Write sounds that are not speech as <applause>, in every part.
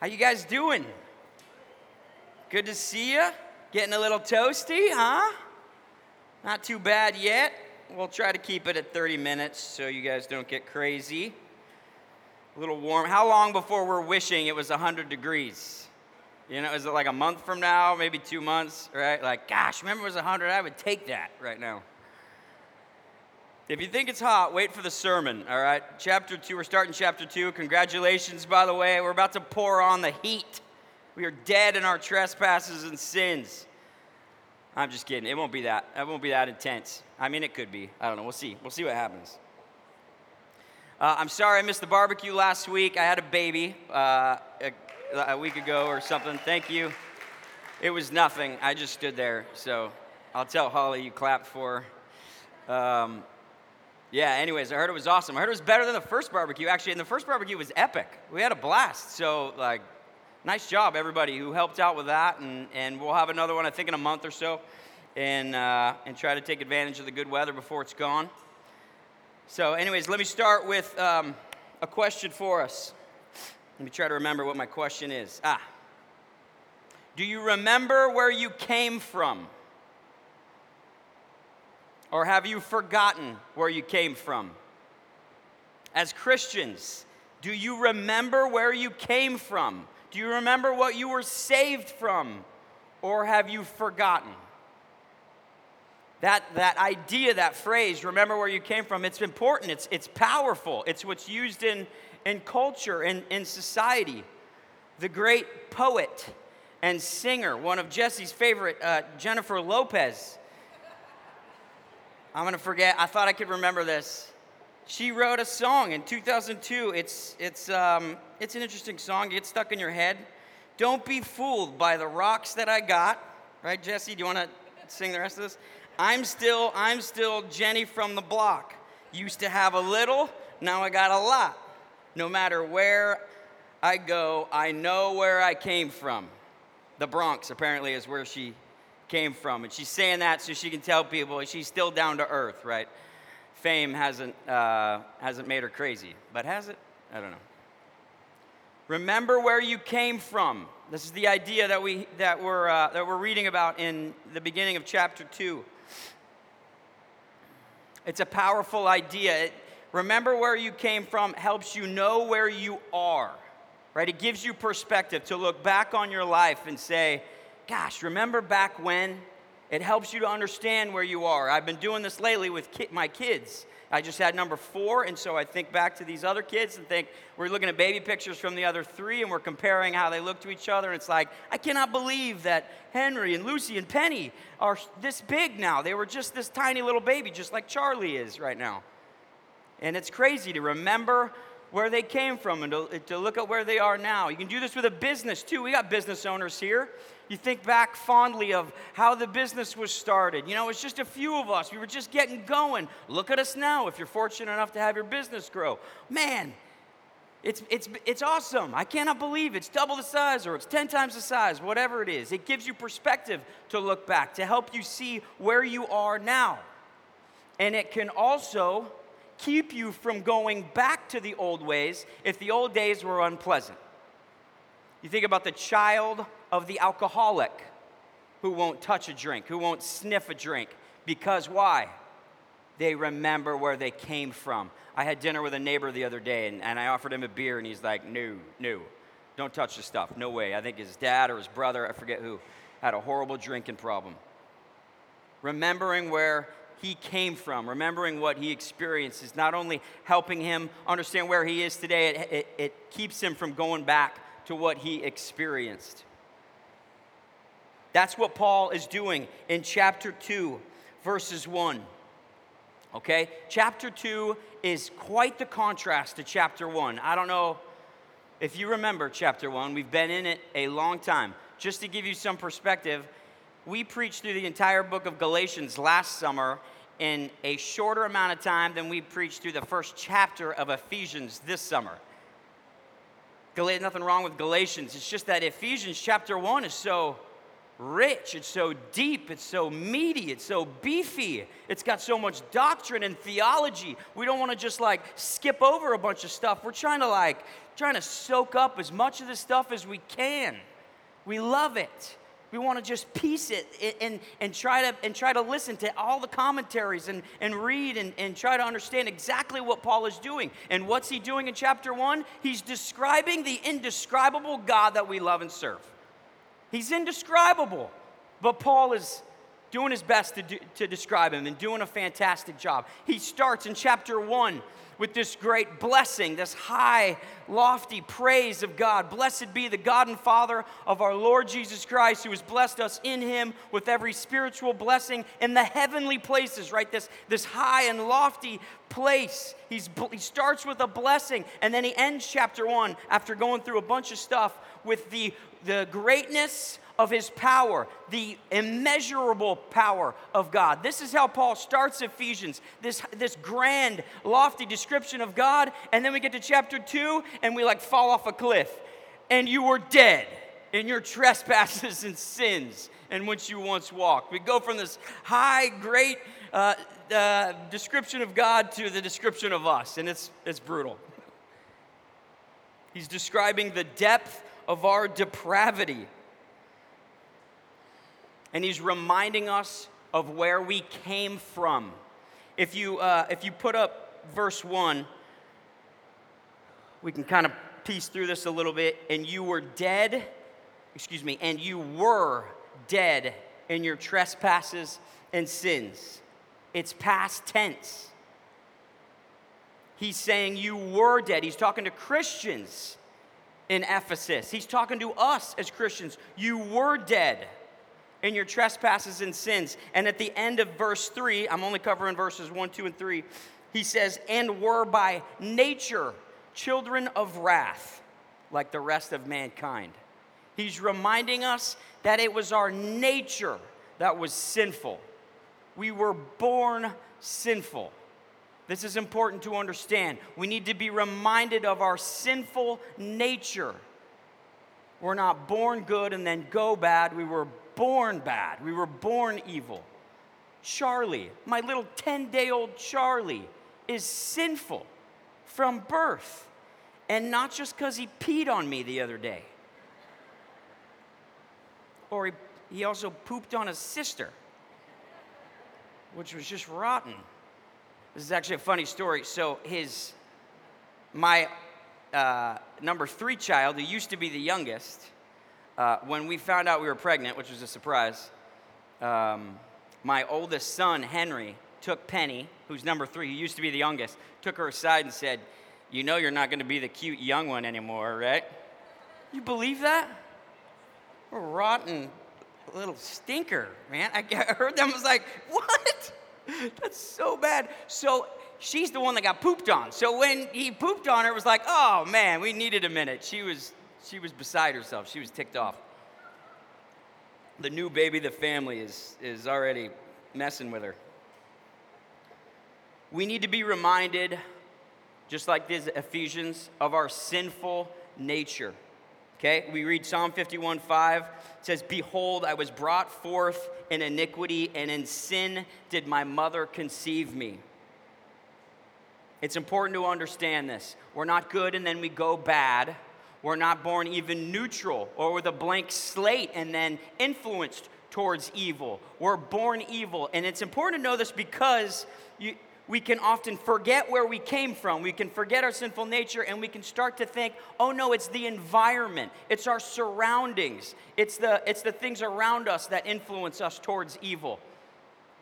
How you guys doing? Good to see you. Getting a little toasty, huh? Not too bad yet. We'll try to keep it at 30 minutes so you guys don't get crazy. A little warm. How long before we're wishing it was 100 degrees? You know, is it like a month from now, maybe two months, right? Like, gosh, remember it was 100? I would take that right now. If you think it's hot, wait for the sermon, all right? Chapter 2, we're starting chapter 2. Congratulations, by the way. We're about to pour on the heat. We are dead in our trespasses and sins. I'm just kidding. It won't be that. It won't be that intense. I mean, it could be. I don't know. We'll see. We'll see what happens. Uh, I'm sorry I missed the barbecue last week. I had a baby uh, a, a week ago or something. Thank you. It was nothing. I just stood there. So I'll tell Holly you clapped for. Um, yeah, anyways, I heard it was awesome. I heard it was better than the first barbecue, actually, and the first barbecue was epic. We had a blast. So, like, nice job, everybody who helped out with that. And, and we'll have another one, I think, in a month or so, and, uh, and try to take advantage of the good weather before it's gone. So, anyways, let me start with um, a question for us. Let me try to remember what my question is. Ah. Do you remember where you came from? Or have you forgotten where you came from? As Christians, do you remember where you came from? Do you remember what you were saved from? Or have you forgotten? That, that idea, that phrase, remember where you came from, it's important, it's, it's powerful, it's what's used in, in culture, in, in society. The great poet and singer, one of Jesse's favorite, uh, Jennifer Lopez, I'm going to forget. I thought I could remember this. She wrote a song in 2002. It's, it's, um, it's an interesting song. It gets stuck in your head. Don't be fooled by the rocks that I got. Right, Jesse? Do you want to sing the rest of this? I'm still, I'm still Jenny from the block. Used to have a little, now I got a lot. No matter where I go, I know where I came from. The Bronx, apparently, is where she came from. And she's saying that so she can tell people she's still down to earth, right? Fame hasn't, uh, hasn't made her crazy, but has it? I don't know. Remember where you came from. This is the idea that, we, that, we're, uh, that we're reading about in the beginning of chapter 2. It's a powerful idea. It, remember where you came from helps you know where you are, right? It gives you perspective to look back on your life and say, gosh, remember back when? It helps you to understand where you are. I've been doing this lately with ki- my kids. I just had number four, and so I think back to these other kids and think we're looking at baby pictures from the other three, and we're comparing how they look to each other. And it's like, I cannot believe that Henry and Lucy and Penny are this big now. They were just this tiny little baby, just like Charlie is right now. And it's crazy to remember where they came from and to, to look at where they are now. You can do this with a business too. We got business owners here. You think back fondly of how the business was started. You know, it's just a few of us. We were just getting going. Look at us now if you're fortunate enough to have your business grow. Man, it's, it's, it's awesome. I cannot believe it's double the size or it's 10 times the size, whatever it is. It gives you perspective to look back, to help you see where you are now. And it can also keep you from going back to the old ways if the old days were unpleasant. You think about the child of the alcoholic who won't touch a drink, who won't sniff a drink. Because why? They remember where they came from. I had dinner with a neighbor the other day and, and I offered him a beer and he's like, no, no, don't touch the stuff. No way. I think his dad or his brother, I forget who, had a horrible drinking problem. Remembering where he came from, remembering what he experienced, is not only helping him understand where he is today, it, it, it keeps him from going back to what he experienced. That's what Paul is doing in chapter 2, verses 1. Okay? Chapter 2 is quite the contrast to chapter 1. I don't know if you remember chapter 1, we've been in it a long time. Just to give you some perspective, we preached through the entire book of Galatians last summer in a shorter amount of time than we preached through the first chapter of Ephesians this summer. Gal- nothing wrong with Galatians. It's just that Ephesians chapter 1 is so rich, it's so deep, it's so meaty, it's so beefy. It's got so much doctrine and theology. We don't want to just like skip over a bunch of stuff. We're trying to like trying to soak up as much of this stuff as we can. We love it. We want to just piece it and, and, try to, and try to listen to all the commentaries and, and read and, and try to understand exactly what Paul is doing. And what's he doing in chapter one? He's describing the indescribable God that we love and serve. He's indescribable. But Paul is doing his best to, do, to describe him and doing a fantastic job. He starts in chapter one with this great blessing, this high, lofty praise of God. Blessed be the God and Father of our Lord Jesus Christ, who has blessed us in him with every spiritual blessing in the heavenly places, right? This, this high and lofty place. He's, he starts with a blessing, and then he ends chapter one after going through a bunch of stuff with the, the greatness of his power, the immeasurable power of God. This is how Paul starts Ephesians, this, this grand, lofty description of God. And then we get to chapter two and we like fall off a cliff. And you were dead in your trespasses and sins in which you once walked. We go from this high, great uh, uh, description of God to the description of us, and it's, it's brutal. He's describing the depth of our depravity and he's reminding us of where we came from. If you, uh, if you put up verse 1, we can kind of piece through this a little bit. And you were dead, excuse me, and you were dead in your trespasses and sins. It's past tense. He's saying you were dead. He's talking to Christians in Ephesus. He's talking to us as Christians. You were dead in your trespasses and sins. And at the end of verse 3, I'm only covering verses 1, 2, and 3, he says, And were by nature children of wrath, like the rest of mankind. He's reminding us that it was our nature that was sinful. We were born sinful. This is important to understand. We need to be reminded of our sinful nature. We're not born good and then go bad. We were born bad. We were born evil. Charlie, my little 10 day old Charlie, is sinful from birth. And not just because he peed on me the other day, or he, he also pooped on his sister, which was just rotten. This is actually a funny story. So, his, my uh, number three child, who used to be the youngest, uh, when we found out we were pregnant, which was a surprise, um, my oldest son, Henry, took Penny, who's number three, who used to be the youngest, took her aside and said, You know you're not going to be the cute young one anymore, right? You believe that? Rotten little stinker, man. I <laughs> heard them, I was like, What? <laughs> That's so bad. So she's the one that got pooped on. So when he pooped on her, it was like, Oh man, we needed a minute. She was she was beside herself. She was ticked off. The new baby, the family, is, is already messing with her. We need to be reminded, just like this Ephesians, of our sinful nature. Okay, we read Psalm 51 5. It says, Behold, I was brought forth in iniquity, and in sin did my mother conceive me. It's important to understand this. We're not good and then we go bad. We're not born even neutral or with a blank slate and then influenced towards evil. We're born evil. And it's important to know this because you, we can often forget where we came from. We can forget our sinful nature and we can start to think, oh no, it's the environment, it's our surroundings, it's the, it's the things around us that influence us towards evil.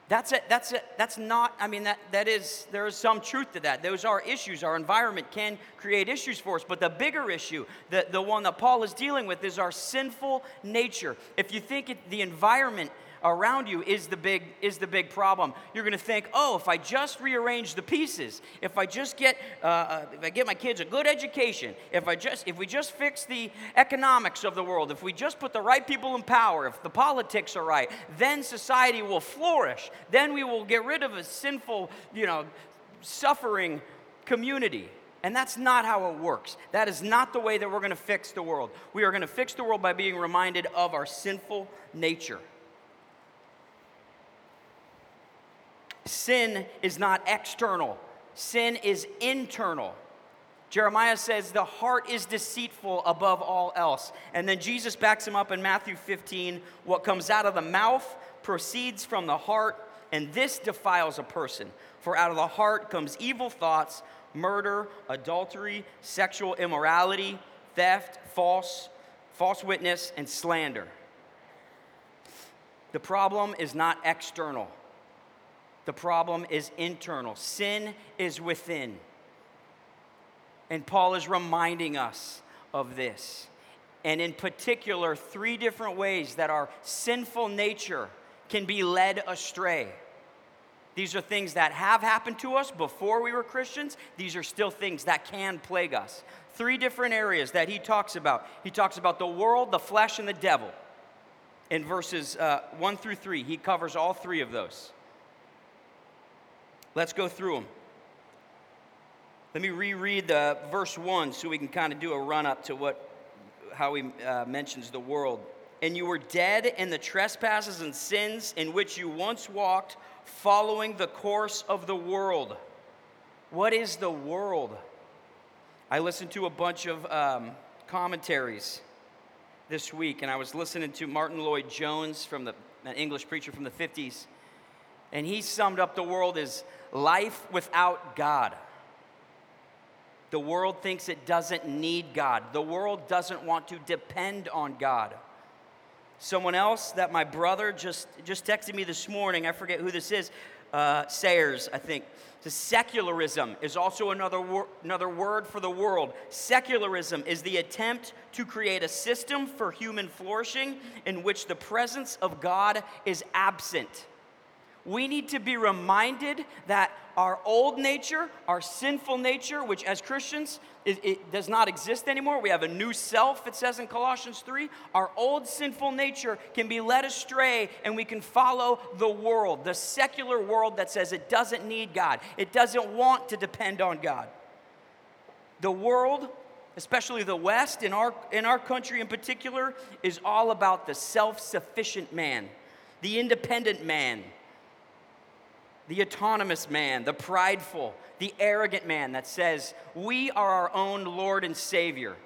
That's it. That's it. That's not, I mean, that, that is, there is some truth to that. Those are issues. Our environment can create issues for us. But the bigger issue, the, the one that Paul is dealing with, is our sinful nature. If you think it, the environment around you is the big is the big problem you're going to think oh if i just rearrange the pieces if i just get uh, uh, if i get my kids a good education if i just if we just fix the economics of the world if we just put the right people in power if the politics are right then society will flourish then we will get rid of a sinful you know suffering community And that's not how it works. That is not the way that we're going to fix the world. We are going to fix the world by being reminded of our sinful nature. Sin is not external, sin is internal. Jeremiah says the heart is deceitful above all else. And then Jesus backs him up in Matthew 15 what comes out of the mouth proceeds from the heart, and this defiles a person. For out of the heart comes evil thoughts murder, adultery, sexual immorality, theft, false, false witness, and slander. The problem is not external. The problem is internal. Sin is within. And Paul is reminding us of this. And in particular, three different ways that our sinful nature can be led astray. These are things that have happened to us before we were Christians. These are still things that can plague us. Three different areas that he talks about. He talks about the world, the flesh, and the devil. In verses uh, 1 through 3, he covers all three of those. Let's go through them. Let me reread the verse 1 so we can kind of do a run up to what how he uh, mentions the world. And you were dead in the trespasses and sins in which you once walked following the course of the world. What is the world? I listened to a bunch of um, commentaries this week, and I was listening to Martyn Lloyd-Jones from the an English preacher from the 50s, and he summed up the world as life without God. The world thinks it doesn't need God. The world doesn't want to depend on God. Someone else that my brother just, just texted me this morning, I forget who this is, uh, Sayers, I think. So secularism is also another, wor- another word for the world. Secularism is the attempt to create a system for human flourishing in which the presence of God is absent we need to be reminded that our old nature, our sinful nature, which as Christians it, it, does not exist anymore, we have a new self, it says in Colossians 3. Our old sinful nature can be led astray and we can follow the world, the secular world that says it doesn't need God, it doesn't want to depend on God. The world, especially the West, in our, in our country in particular, is all about the self sufficient man, the independent man the autonomous man, the prideful, the arrogant man that says, We are our own Lord and Savior.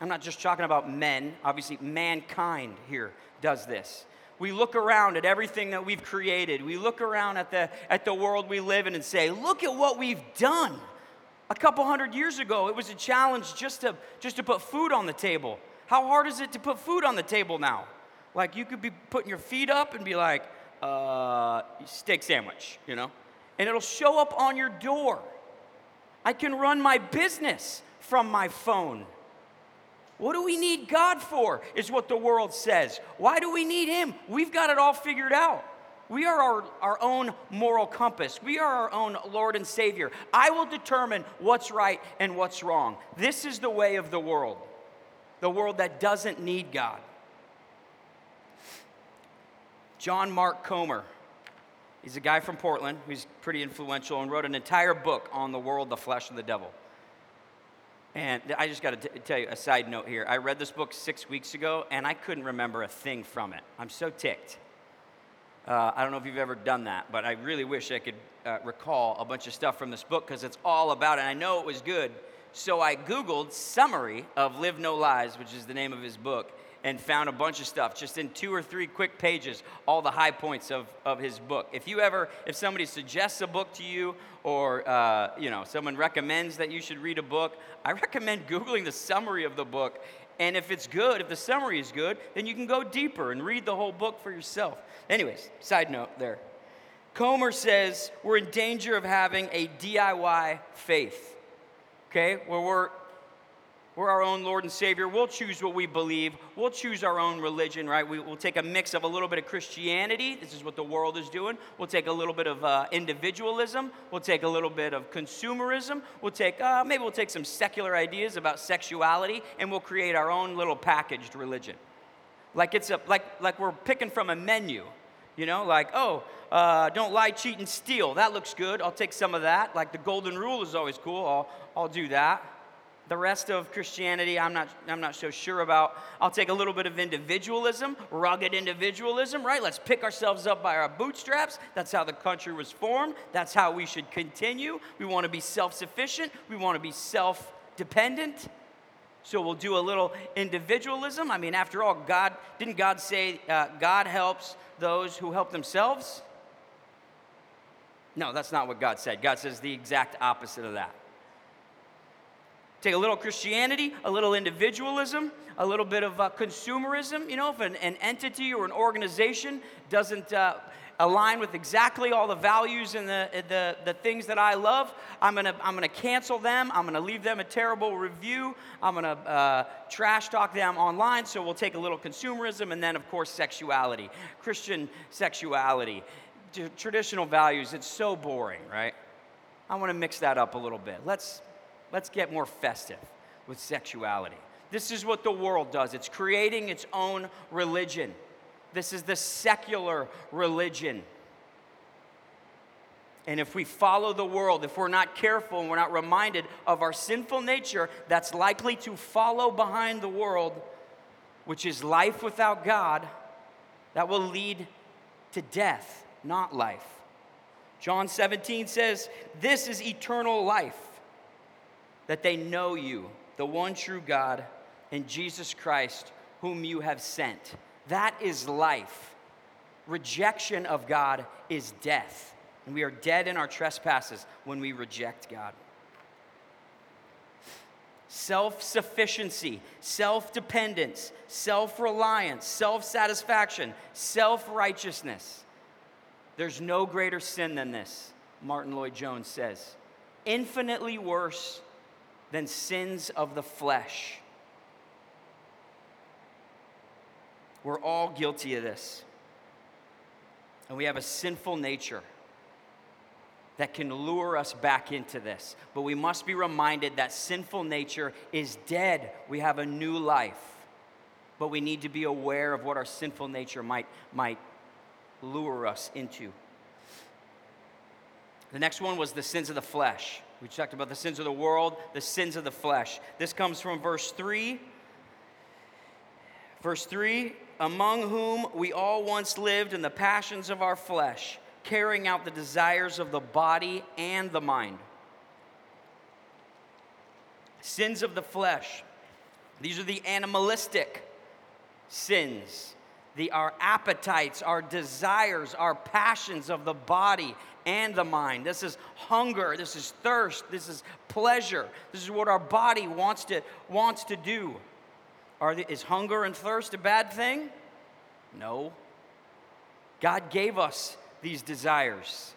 I'm not just talking about men, obviously, mankind here does this. We look around at everything that we've created. We look around at the, at the world we live in and say, Look at what we've done. A couple hundred years ago, it was a challenge just to, just to put food on the table. How hard is it to put food on the table now? Like, you could be putting your feet up and be like, uh, steak sandwich, you know? And it'll show up on your door. I can run my business from my phone. What do we need God for? Is what the world says. Why do we need Him? We've got it all figured out. We are our, our own moral compass. We are our own Lord and Savior. I will determine what's right and what's wrong. This is the way of the world, the world that doesn't need God. John Mark Comer. He's a guy from Portland who's pretty influential and wrote an entire book on the world, the flesh, and the devil. And I just got to tell you a side note here. I read this book six weeks ago and I couldn't remember a thing from it. I'm so ticked. Uh, I don't know if you've ever done that, but I really wish I could uh, recall a bunch of stuff from this book because it's all about it. I know it was good. So I Googled summary of Live No Lies, which is the name of his book, and found a bunch of stuff just in two or three quick pages, all the high points of, of his book. If you ever, if somebody suggests a book to you or, uh, you know, someone recommends that you should read a book, I recommend Googling the summary of the book. And if it's good, if the summary is good, then you can go deeper and read the whole book for yourself. Anyways, side note there. Comer says we're in danger of having a DIY faith, okay, where we're we're our own Lord and Savior. We'll choose what we believe. We'll choose our own religion, right? We, will take a mix of a little bit of Christianity. This is what the world is doing. We'll take a little bit of uh, individualism. We'll take a little bit of consumerism. We'll take, uh, maybe we'll take some secular ideas about sexuality, and we'll create our own little packaged religion. Like, it's a, like, like we're picking from a menu. You know, like, oh, uh, don't lie, cheat, and steal. That looks good. I'll take some of that. Like the golden rule is always cool. I'll, I'll do that. The rest of Christianity, I'm not, I'm not so sure about. I'll take a little bit of individualism, rugged individualism, right? Let's pick ourselves up by our bootstraps. That's how the country was formed. That's how we should continue. We want to be self sufficient, we want to be self dependent. So we'll do a little individualism. I mean, after all, God didn't God say uh, God helps those who help themselves? No, that's not what God said. God says the exact opposite of that. Take a little Christianity, a little individualism, a little bit of uh, consumerism. You know, if an, an, entity or an organization doesn't uh, align with exactly all the values and the, the, the things that I love, I'm gonna, I'm gonna cancel them. I'm gonna leave them a terrible review. I'm gonna uh, trash talk them online. So we'll take a little consumerism and then, of course, sexuality, Christian sexuality, traditional values. It's so boring, right? I wanna mix that up a little bit. Let's let's get more festive with sexuality. This is what the world does it's creating its own religion. This is the secular religion. And if we follow the world, if we're not careful and we're not reminded of our sinful nature, that's likely to follow behind the world, which is life without God, that will lead to death, not life. John 17 says, This is eternal life that they know you, the one true God, and Jesus Christ, whom you have sent. That is life. Rejection of God is death. And we are dead in our trespasses when we reject God. Self sufficiency, self dependence, self reliance, self satisfaction, self righteousness. There's no greater sin than this, Martyn Lloyd-Jones says. Infinitely worse than sins of the flesh. We're all guilty of this. And we have a sinful nature that can lure us back into this. But we must be reminded that sinful nature is dead. We have a new life. But we need to be aware of what our sinful nature might, might lure us into. The next one was the sins of the flesh. We talked about the sins of the world, the sins of the flesh. This comes from verse 3. Verse 3 Among whom we all once lived in the passions of our flesh, carrying out the desires of the body and the mind. Sins of the flesh. These are the animalistic sins, the, our appetites, our desires, our passions of the body and the mind. This is hunger, this is thirst, this is pleasure. This is what our body wants to, wants to do. Are the, is hunger and thirst a bad thing? No. God gave us these desires.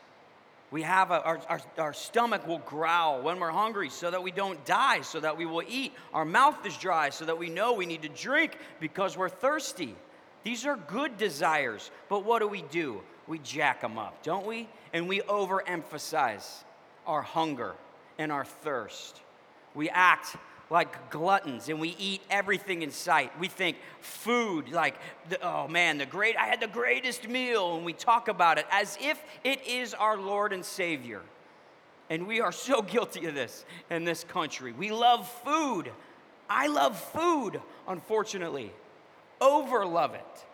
We have a, our, our, our stomach will growl when we're hungry so that we don't die, so that we will eat. Our mouth is dry so that we know we need to drink because we're thirsty. These are good desires, but what do we do? We jack them up, don't we? and we overemphasize our hunger and our thirst. We act like gluttons and we eat everything in sight. We think food, like, oh man, the great, I had the greatest meal, and we talk about it as if it is our Lord and Savior. And we are so <laughs> guilty of this in this country. We love food. I love food, unfortunately. Over love it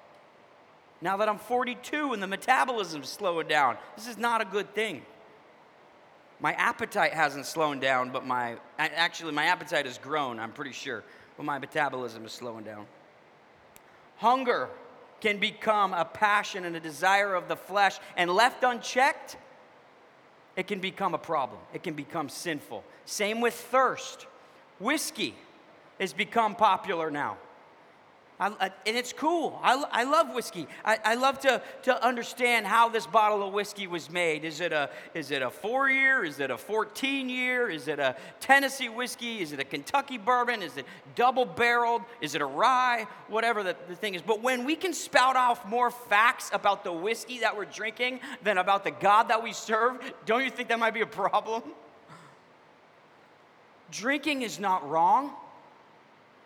now that I'm 42 and the metabolism's slowing down. This is not a good thing. My appetite hasn't slowed down, but my actually my appetite has grown, I'm pretty sure, but my metabolism is slowing down. Hunger can become a passion and a desire of the flesh, and left unchecked, it can become a problem. It can become sinful. Same with thirst. Whiskey has become popular now. I, and it's cool. I, I love whiskey. I, I love to, to understand how this bottle of whiskey was made. Is it, a, is it a four year? Is it a 14 year? Is it a Tennessee whiskey? Is it a Kentucky bourbon? Is it double barreled? Is it a rye? Whatever the, the thing is. But when we can spout off more facts about the whiskey that we're drinking than about the God that we serve, don't you think that might be a problem? Drinking is not wrong.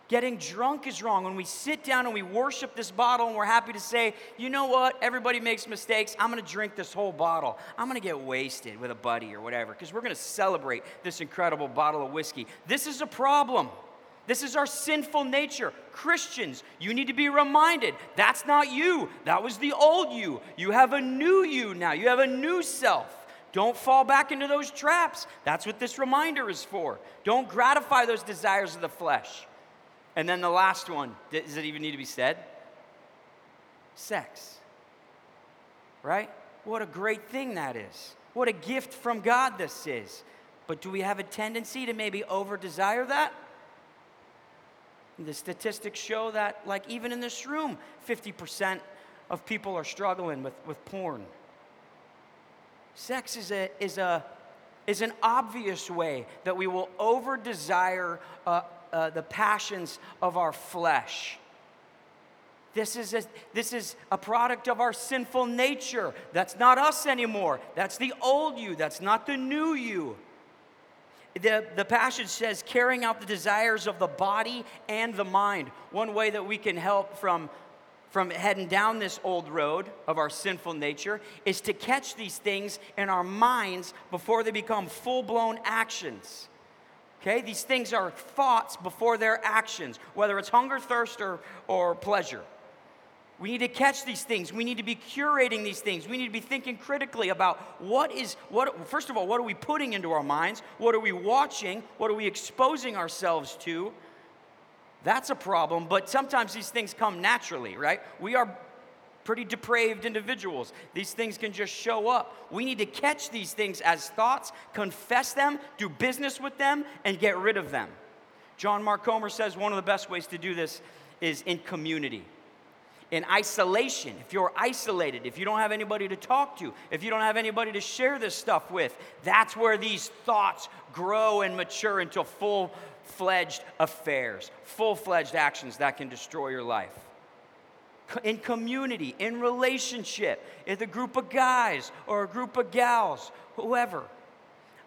Getting drunk is wrong. When we sit down and we worship this bottle and we're happy to say, you know what, everybody makes mistakes. I'm going to drink this whole bottle. I'm going to get wasted with a buddy or whatever because we're going to celebrate this incredible bottle of whiskey. This is a problem. This is our sinful nature. Christians, you need to be reminded that's not you. That was the old you. You have a new you now. You have a new self. Don't fall back into those traps. That's what this reminder is for. Don't gratify those desires of the flesh. And then the last one, does it even need to be said? Sex. Right? What a great thing that is. What a gift from God this is. But do we have a tendency to maybe over desire that? The statistics show that, like, even in this room, 50% of people are struggling with, with porn. Sex is, a, is, a, is an obvious way that we will over desire uh, uh, the passions of our flesh. This is, a, this is a product of our sinful nature. That's not us anymore. That's the old you. That's not the new you. The, the passage says, carrying out the desires of the body and the mind. One way that we can help from, from heading down this old road of our sinful nature is to catch these things in our minds before they become full blown actions. Okay, these things are thoughts before they're actions, whether it's hunger, thirst, or, or pleasure. We need to catch these things. We need to be curating these things. We need to be thinking critically about what is, what, first of all, what are we putting into our minds? What are we watching? What are we exposing ourselves to? That's a problem, but sometimes these things come naturally, right? We are pretty depraved individuals. These things can just show up. We need to catch these things as thoughts, confess them, do business with them, and get rid of them. John Mark Comer says one of the best ways to do this is in community. In isolation, if you're isolated, if you don't have anybody to talk to, if you don't have anybody to share this stuff with, that's where these thoughts grow and mature into full fledged affairs, full fledged actions that can destroy your life in community, in relationship, with a group of guys or a group of gals, whoever.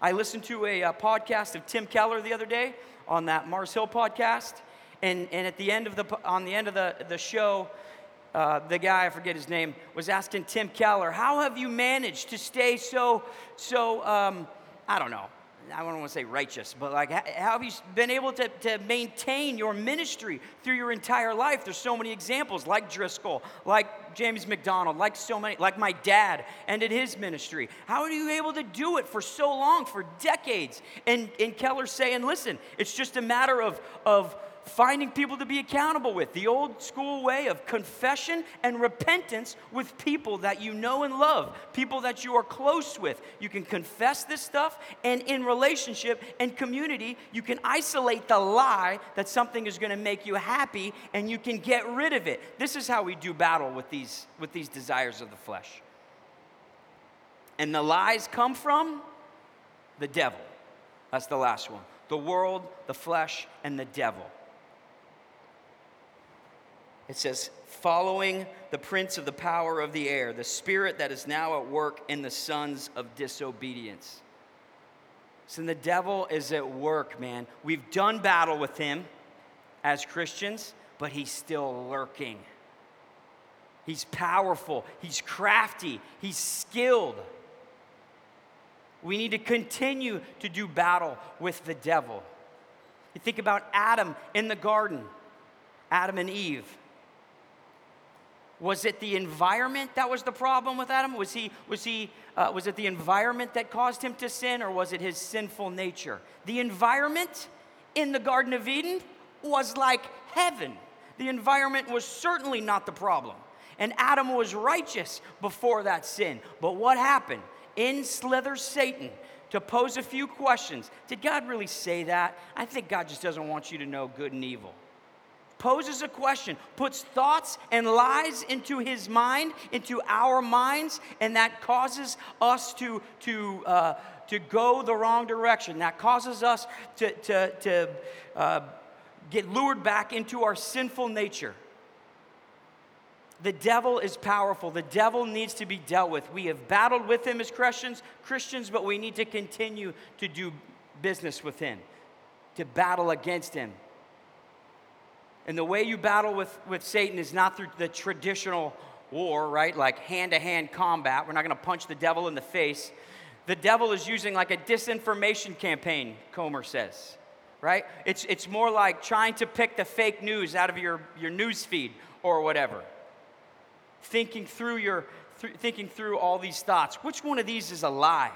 I listened to a, a, podcast of Tim Keller the other day on that Mars Hill podcast, and, and at the end of the on the end of the, the show, uh, the guy I forget his name was asking Tim Keller, "How have you managed to stay so so um, I don't know I don't want to say righteous, but like, how have you been able to, to maintain your ministry through your entire life? There's so many examples, like Driscoll, like James MacDonald, like so many, like my dad ended his ministry. How are you able to do it for so long, for decades? And, and Keller's saying, listen, it's just a matter of, of finding people to be accountable with. The old school way of confession and repentance with people that you know and love, people that you are close with. You can confess this stuff, and in relationship and community, you can isolate the lie that something is going to make you happy and you can get rid of it. This is how we do battle with these, with these desires of the flesh. And the lies come from the devil. That's the last one. The world, the flesh, and the devil. It says, following the prince of the power of the air, the spirit that is now at work in the sons of disobedience. So the devil is at work, man. We've done battle with him as Christians, but he's still lurking. He's powerful, he's crafty, he's skilled. We need to continue to do battle with the devil. You think about Adam in the garden, Adam and Eve. Was it the environment that was the problem with Adam? Was, he, was, he, uh, was it the environment that caused him to sin, or was it his sinful nature? The environment in the Garden of Eden was like heaven. The environment was certainly not the problem. And Adam was righteous before that sin. But what happened? In slithers Satan to pose a few questions. Did God really say that? I think God just doesn't want you to know good and evil poses a question, puts thoughts and lies into his mind, into our minds, and that causes us to, to, uh, to go the wrong direction. That causes us to, to, to uh, get lured back into our sinful nature. The devil is powerful. The devil needs to be dealt with. We have battled with him as Christians, Christians, but we need to continue to do business with him, to battle against him. And the way you battle with, with Satan is not through the traditional war, right? Like hand to hand combat. We're not going to punch the devil in the face. The devil is using like a disinformation campaign, Comer says, right? It's, it's more like trying to pick the fake news out of your, your news feed or whatever. Thinking through, your, th- thinking through all these thoughts. Which one of these is a lie?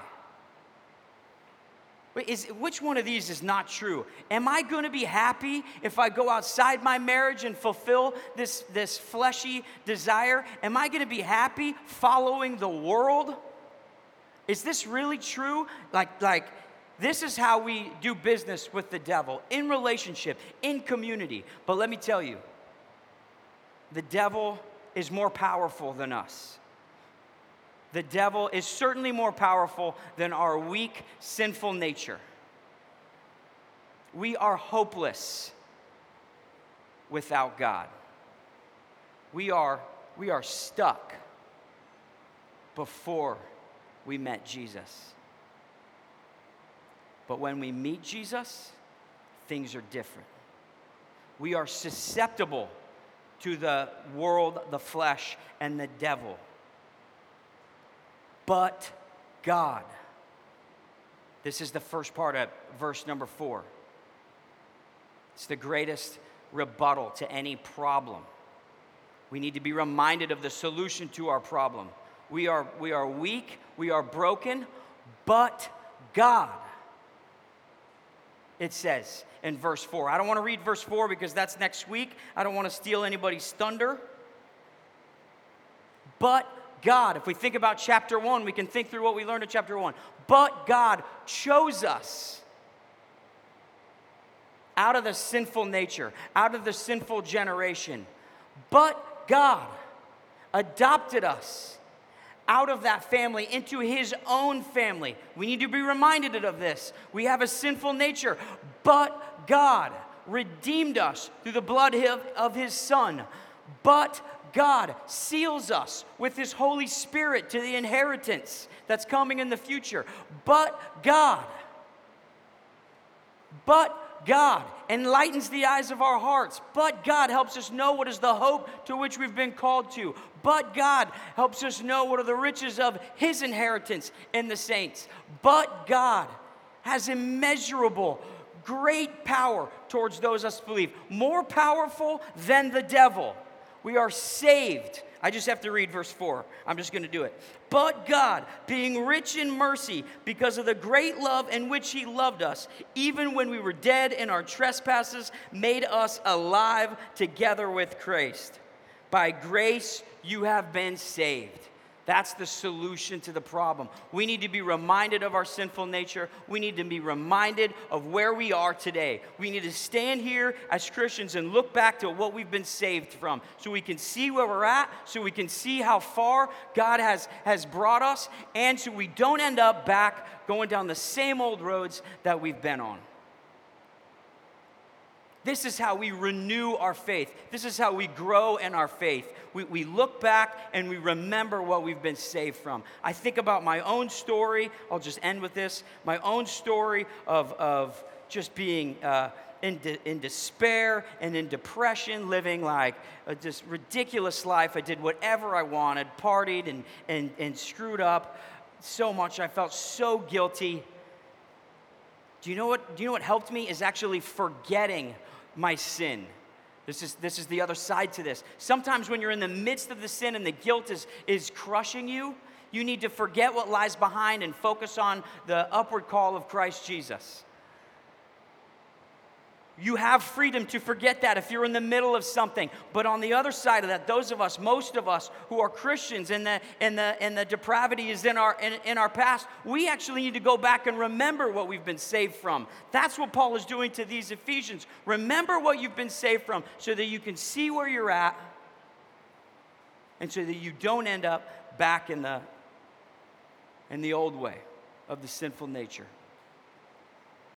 Is, which one of these is not true? Am I going to be happy if I go outside my marriage and fulfill this, this fleshy desire? Am I going to be happy following the world? Is this really true? Like, like, this is how we do business with the devil in relationship, in community. But let me tell you, the devil is more powerful than us the devil is certainly more powerful than our weak, sinful nature. We are hopeless without God. We are, we are stuck before we met Jesus. But when we meet Jesus, things are different. We are susceptible to the world, the flesh, and the devil but God. This is the first part of verse number four. It's the greatest rebuttal to any problem. We need to be reminded of the solution to our problem. We are, we are weak, we are broken, but God. It says in verse 4. I don't want to read verse 4 because that's next week. I don't want to steal anybody's thunder. But God, if we think about chapter one, we can think through what we learned in chapter one. But God chose us out of the sinful nature, out of the sinful generation. But God adopted us out of that family into his own family. We need to be reminded of this. We have a sinful nature, but God redeemed us through the blood of his son. But God seals us with His Holy Spirit to the inheritance that's coming in the future. But God, but God enlightens the eyes of our hearts. But God helps us know what is the hope to which we've been called to. But God helps us know what are the riches of His inheritance in the saints. But God has immeasurable, great power towards those us believe, more powerful than the devil. We are saved. I just have to read verse 4. I'm just going to do it. But God, being rich in mercy, because of the great love in which He loved us, even when we were dead in our trespasses, made us alive together with Christ. By grace you have been saved. That's the solution to the problem. We need to be reminded of our sinful nature. We need to be reminded of where we are today. We need to stand here as Christians and look back to what we've been saved from so we can see where we're at, so we can see how far God has, has brought us, and so we don't end up back going down the same old roads that we've been on. This is how we renew our faith. This is how we grow in our faith. We, we look back and we remember what we've been saved from. I think about my own story. I'll just end with this my own story of, of just being. Uh, in, de- in despair and in depression, living like a just ridiculous life. I did whatever I wanted, partied and, and, and screwed up so much. I felt so guilty. Do you know what? Do you know what helped me? Is actually forgetting my sin. This is, this is the other side to this. Sometimes when you're in the midst of the sin and the guilt is, is crushing you, you need to forget what lies behind and focus on the upward call of Christ Jesus. You have freedom to forget that if you're in the middle of something. But on the other side of that, those of us, most of us who are Christians and the, and the, and the depravity is in our, in, in our past, we actually need to go back and remember what we've been saved from. That's what Paul is doing to these Ephesians. Remember what you've been saved from so that you can see where you're at and so that you don't end up back in the, in the old way of the sinful nature.